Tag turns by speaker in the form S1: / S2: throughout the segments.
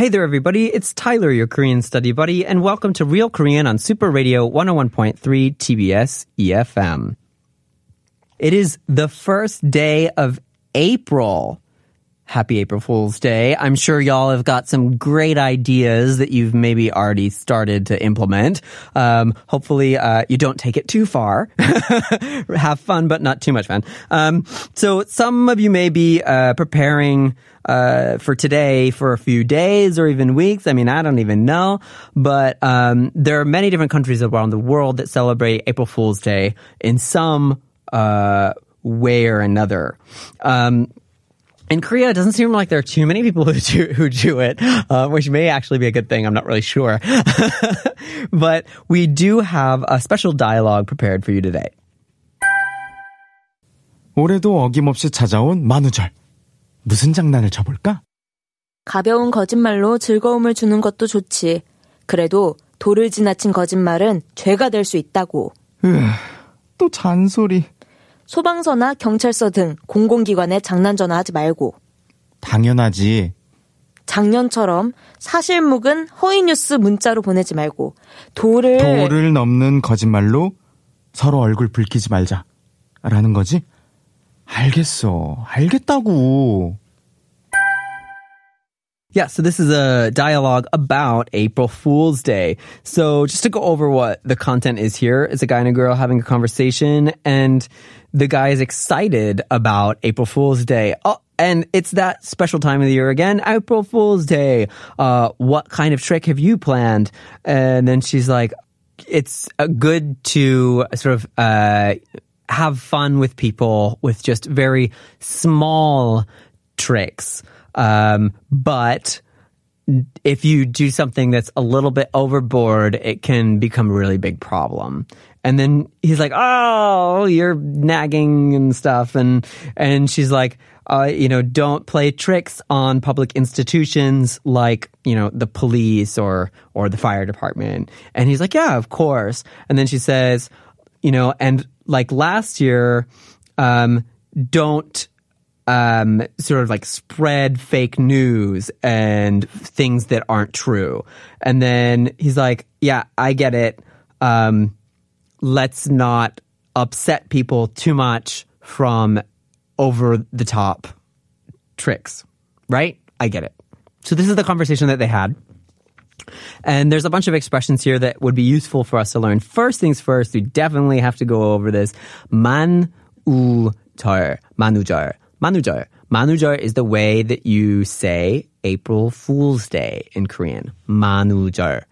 S1: Hey there, everybody. It's Tyler, your Korean study buddy, and welcome to Real Korean on Super Radio 101.3 TBS EFM. It is the first day of April. Happy April Fool's Day. I'm sure y'all have got some great ideas that you've maybe already started to implement. Um, hopefully, uh, you don't take it too far. have fun, but not too much fun. Um, so some of you may be, uh, preparing, uh, for today for a few days or even weeks. I mean, I don't even know, but, um, there are many different countries around the world that celebrate April Fool's Day in some, uh, way or another. Um, in Korea, it doesn't seem like there are too many people who do, who do it, uh, which may actually be a good thing. I'm not really sure. but we do have a special dialogue prepared for you today.
S2: 올해도 어김없이 찾아온 만우절. 무슨 장난을 쳐볼까?
S3: 가벼운 거짓말로 즐거움을 주는 것도 좋지. 그래도 도를 지나친 거짓말은 죄가 될 수 있다고.
S2: 또 잔소리.
S3: 소방서나 경찰서 등 공공기관에 장난 전화하지 말고.
S2: 당연하지.
S3: 작년처럼 사실 묵은 허위 뉴스 문자로 보내지 말고 도를
S2: 도를 넘는 거짓말로 서로 얼굴 붉히지 말자. 라는 거지? 알겠어. 알겠다고.
S1: Yeah, so this is a dialogue about April Fool's Day. So just to go over what the content is here, it's a guy and a girl having a conversation and the guy is excited about April Fool's Day. Oh, and it's that special time of the year again, April Fool's Day. Uh, what kind of trick have you planned? And then she's like, it's uh, good to sort of, uh, have fun with people with just very small tricks. Um, but if you do something that's a little bit overboard, it can become a really big problem. And then he's like, "Oh, you're nagging and stuff," and and she's like, uh, "You know, don't play tricks on public institutions like you know the police or or the fire department." And he's like, "Yeah, of course." And then she says, "You know, and like last year, um, don't." Um, sort of like spread fake news and things that aren't true. And then he's like, yeah, I get it. Um, let's not upset people too much from over the top tricks, right? I get it. So this is the conversation that they had. And there's a bunch of expressions here that would be useful for us to learn. First things first, we definitely have to go over this. Man u jar, manujar. Manujar. Manujar is the way that you say April Fool's Day in Korean. Manujar.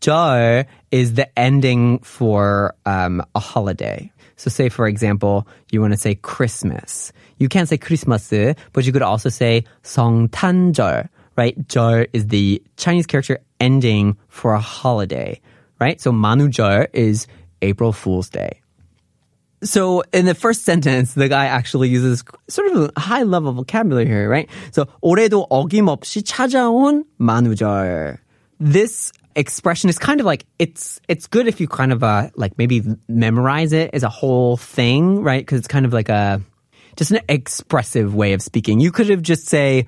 S1: Jar is the ending for um, a holiday. So say, for example, you want to say Christmas. You can't say Christmas, but you could also say 성탄절, right? 절 is the Chinese character ending for a holiday, right? So manujar is April Fool's Day. So in the first sentence, the guy actually uses sort of a high level vocabulary here, right? So 올해도 어김없이 찾아온 만우절. This expression is kind of like it's it's good if you kind of uh like maybe memorize it as a whole thing, right? Because it's kind of like a just an expressive way of speaking. You could have just say,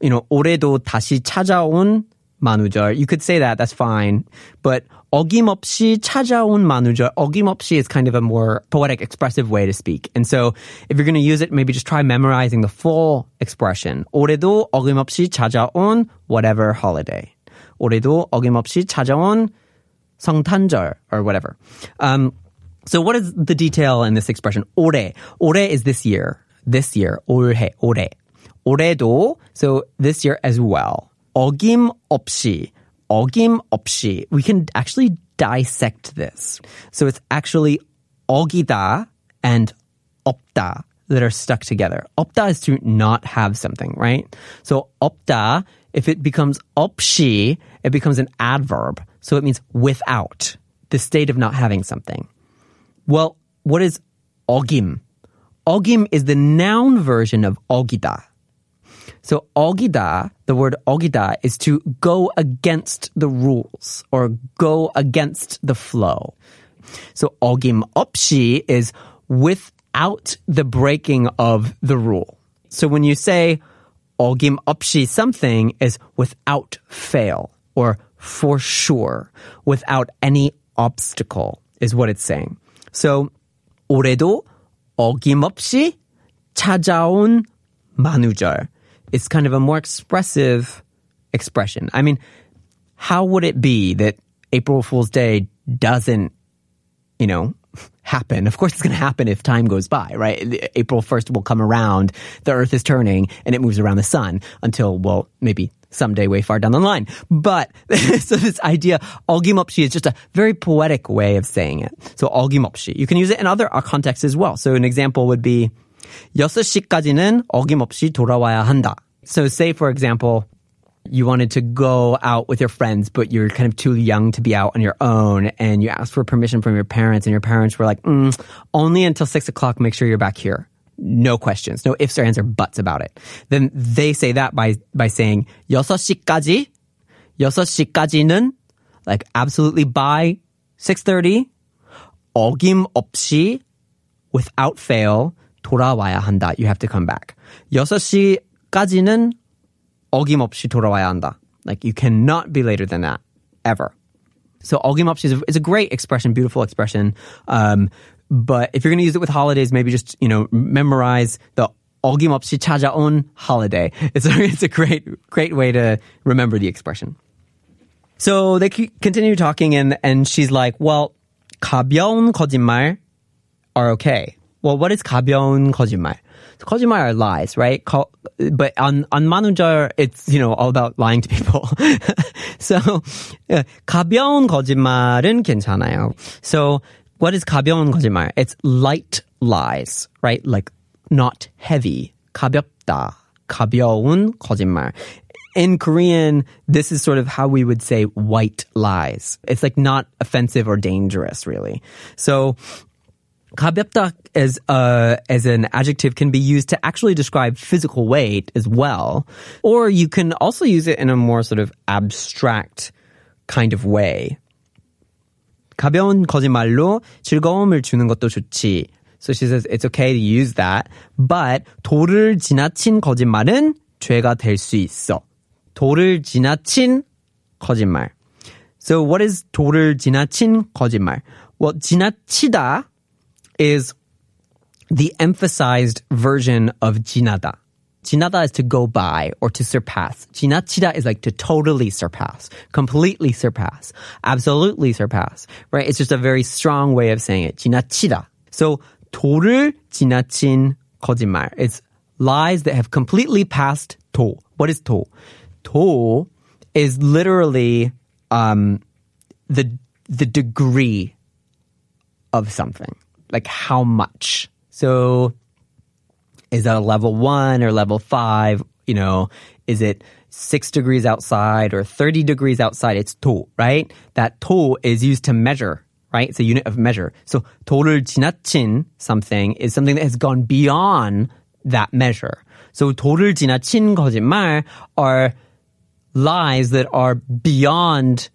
S1: you know, 올해도 다시 찾아온 만우절. You could say that, that's fine. But 어김없이 찾아온 만우절. 어김없이 is kind of a more poetic, expressive way to speak. And so if you're going to use it, maybe just try memorizing the full expression. 올해도 어김없이 찾아온 whatever holiday. 올해도 어김없이 찾아온 성탄절 or whatever. Um, so what is the detail in this expression? 올해. 올해 is this year. This year. 올해. 올해. 올해도. So this year as well. 어김없이. 어김없이. We can actually dissect this. So it's actually 어기다 and 없다 that are stuck together. 없다 is to not have something, right? So 없다 If it becomes 없이, it becomes an adverb. So it means without, the state of not having something. Well, what is 어김? 어김 is the noun version of 어기다. So 어기다, the word 어기다 is to go against the rules or go against the flow. So 어김 없이 is without the breaking of the rule. So when you say 어김 없이 something is without fail or for sure, without any obstacle is what it's saying. So 올해도 어김없이 찾아온 만우절. it's kind of a more expressive expression. I mean, how would it be that April Fool's Day doesn't, you know, happen? Of course, it's going to happen if time goes by, right? April 1st will come around, the earth is turning, and it moves around the sun until, well, maybe someday way far down the line. But, so this idea, algimopshi is just a very poetic way of saying it. So algimopshi. You can use it in other contexts as well. So an example would be, 6시까지는 어김없이 돌아와야 한다. So say, for example, you wanted to go out with your friends, but you're kind of too young to be out on your own, and you asked for permission from your parents, and your parents were like, mm, only until six o'clock, make sure you're back here. No questions, no ifs or ands or buts about it. Then they say that by, by saying, 6시까지, 6시까지는, like absolutely by 6.30, 어김없이, without fail, 돌아와야 한다. You have to come back. 6시까지는 어김없이 돌아와야 한다. Like you cannot be later than that ever. So 어김없이 is a, is a great expression, beautiful expression. Um, but if you're going to use it with holidays, maybe just you know memorize the 어김없이 찾아온 holiday. It's a, it's a great great way to remember the expression. So they continue talking, and and she's like, well, 가벼운 거짓말 are okay. Well, what is 가벼운 거짓말? So 거짓말 are lies, right? 거, but on on 만우절, it's you know all about lying to people. so yeah, 가벼운 거짓말은 괜찮아요. So what is 가벼운 거짓말? It's light lies, right? Like not heavy. 가볍다. 가벼운 거짓말. In Korean, this is sort of how we would say white lies. It's like not offensive or dangerous, really. So 가볍다 as uh, as an adjective can be used to actually describe physical weight as well, or you can also use it in a more sort of abstract kind of way. 가벼운 거짓말로 즐거움을 주는 것도 좋지. So she says it's okay to use that, but 도를 지나친 거짓말은 죄가 될 수 있어. 도를 지나친 거짓말. So what is 도를 지나친 거짓말? Well, 지나치다 is the emphasized version of 지나다. 지나다 is to go by or to surpass. 지나치다 is like to totally surpass, completely surpass, absolutely surpass, right? It's just a very strong way of saying it. 지나치다. So 도를 지나친 거짓말. It's lies that have completely passed 도. What is 도? 도 is literally um, the the degree of something like how much. So is that a level one or level five? You know, is it six degrees outside or 30 degrees outside? It's 도, right? That 도 is used to measure, right? It's a unit of measure. So 도를 지나친 something is something that has gone beyond that measure. So 도를 지나친 거짓말 are lies that are beyond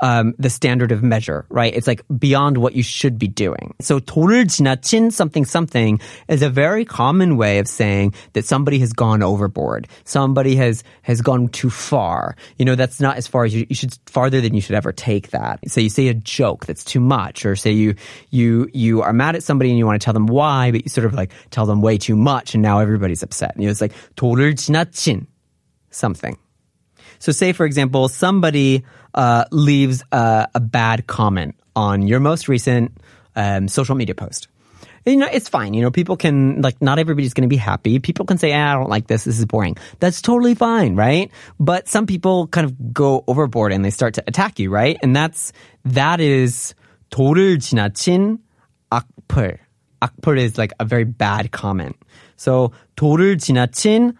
S1: um, the standard of measure, right? It's like beyond what you should be doing. So 도를 지나친 something something is a very common way of saying that somebody has gone overboard. Somebody has has gone too far. You know, that's not as far as you, you should farther than you should ever take that. So you say a joke that's too much, or say you you you are mad at somebody and you want to tell them why, but you sort of like tell them way too much, and now everybody's upset. You know, it's like 도를 지나친 something. So say, for example, somebody uh, leaves a, a, bad comment on your most recent um, social media post. You know, it's fine. You know, people can, like, not everybody's going to be happy. People can say, ah, I don't like this. This is boring. That's totally fine, right? But some people kind of go overboard and they start to attack you, right? And that's, that is 도를 지나친 악플. 악플 is like a very bad comment. So 도를 지나친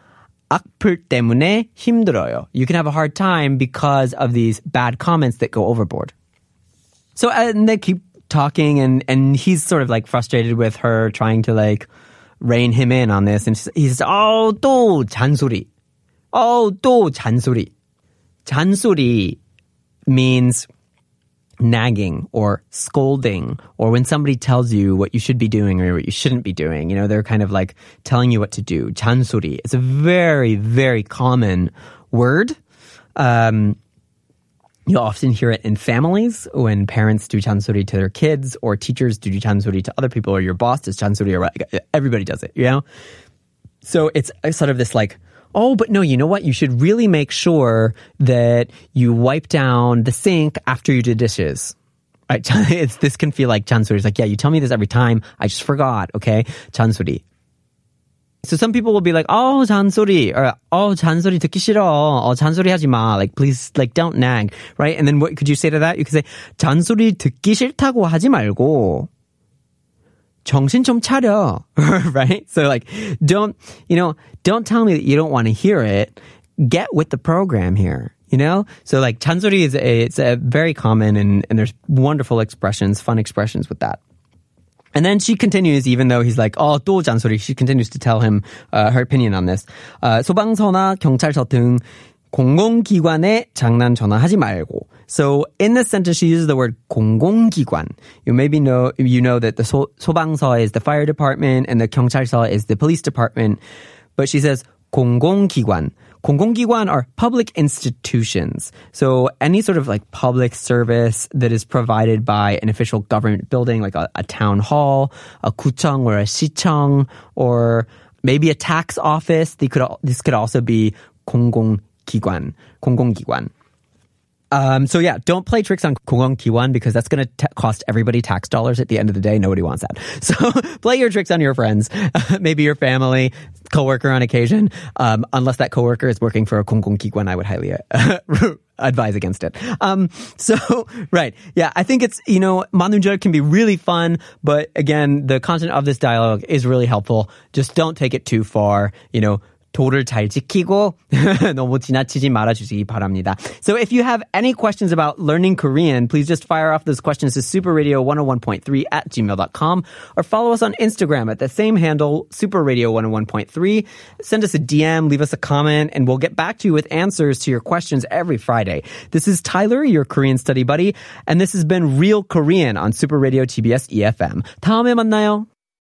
S1: 악플 때문에 힘들어요. You can have a hard time because of these bad comments that go overboard. So and they keep talking and and he's sort of like frustrated with her trying to like rein him in on this and he says oh 또 잔소리. Oh 또 잔소리. 잔소리 means nagging or scolding or when somebody tells you what you should be doing or what you shouldn't be doing. You know, they're kind of like telling you what to do. 잔소리. It's a very, very common word. Um, You'll often hear it in families when parents do chansuri to their kids or teachers do chansuri to other people or your boss does chansuri or everybody does it, you know? So it's sort of this like, oh, but no, you know what? You should really make sure that you wipe down the sink after you do dishes. Right? It's, this can feel like chansuri. It's like, yeah, you tell me this every time. I just forgot. Okay. chansuri. So some people will be like, "Oh, 잔소리," or "Oh, 잔소리 듣기 싫어." "Oh, 잔소리 하지 마." Like, please, like, don't nag, right? And then what could you say to that? You could say, "잔소리 듣기 싫다고 하지 말고 정신 좀 차려," right? So like, don't you know? Don't tell me that you don't want to hear it. Get with the program here. You know, so like 잔소리 is a, it's a very common and, and there's wonderful expressions, fun expressions with that. And then she continues, even though he's like, oh, 또 잔소리. She continues to tell him uh, her opinion on this. Uh, 소방서나 경찰서 등 공공기관에 장난 전화하지 말고. So in this sentence, she uses the word 공공기관. You maybe know, you know that the 소, 소방서 is the fire department and the 경찰서 is the police department. But she says 공공기관. 공공기관 are public institutions. So any sort of like public service that is provided by an official government building, like a, a town hall, a 구청 or a 시청, or maybe a tax office. They could, this could also be 공공기관, 공공기관. Um, so yeah, don't play tricks on Kwon Kiwan because that's going to cost everybody tax dollars at the end of the day. Nobody wants that. So play your tricks on your friends, maybe your family, coworker on occasion. Um, unless that coworker is working for a Kwon Kiwan, I would highly uh, advise against it. Um, so, right. Yeah, I think it's, you know, Manunjal can be really fun, but again, the content of this dialogue is really helpful. Just don't take it too far. You know, 도를 잘 지키고 너무 지나치지 말아주시기 바랍니다. So if you have any questions about learning Korean, please just fire off those questions to superradio101.3 at gmail.com or follow us on Instagram at the same handle, superradio101.3. Send us a DM, leave us a comment, and we'll get back to you with answers to your questions every Friday. This is Tyler, your Korean study buddy, and this has been Real Korean on Super Radio TBS EFM. 다음에 만나요.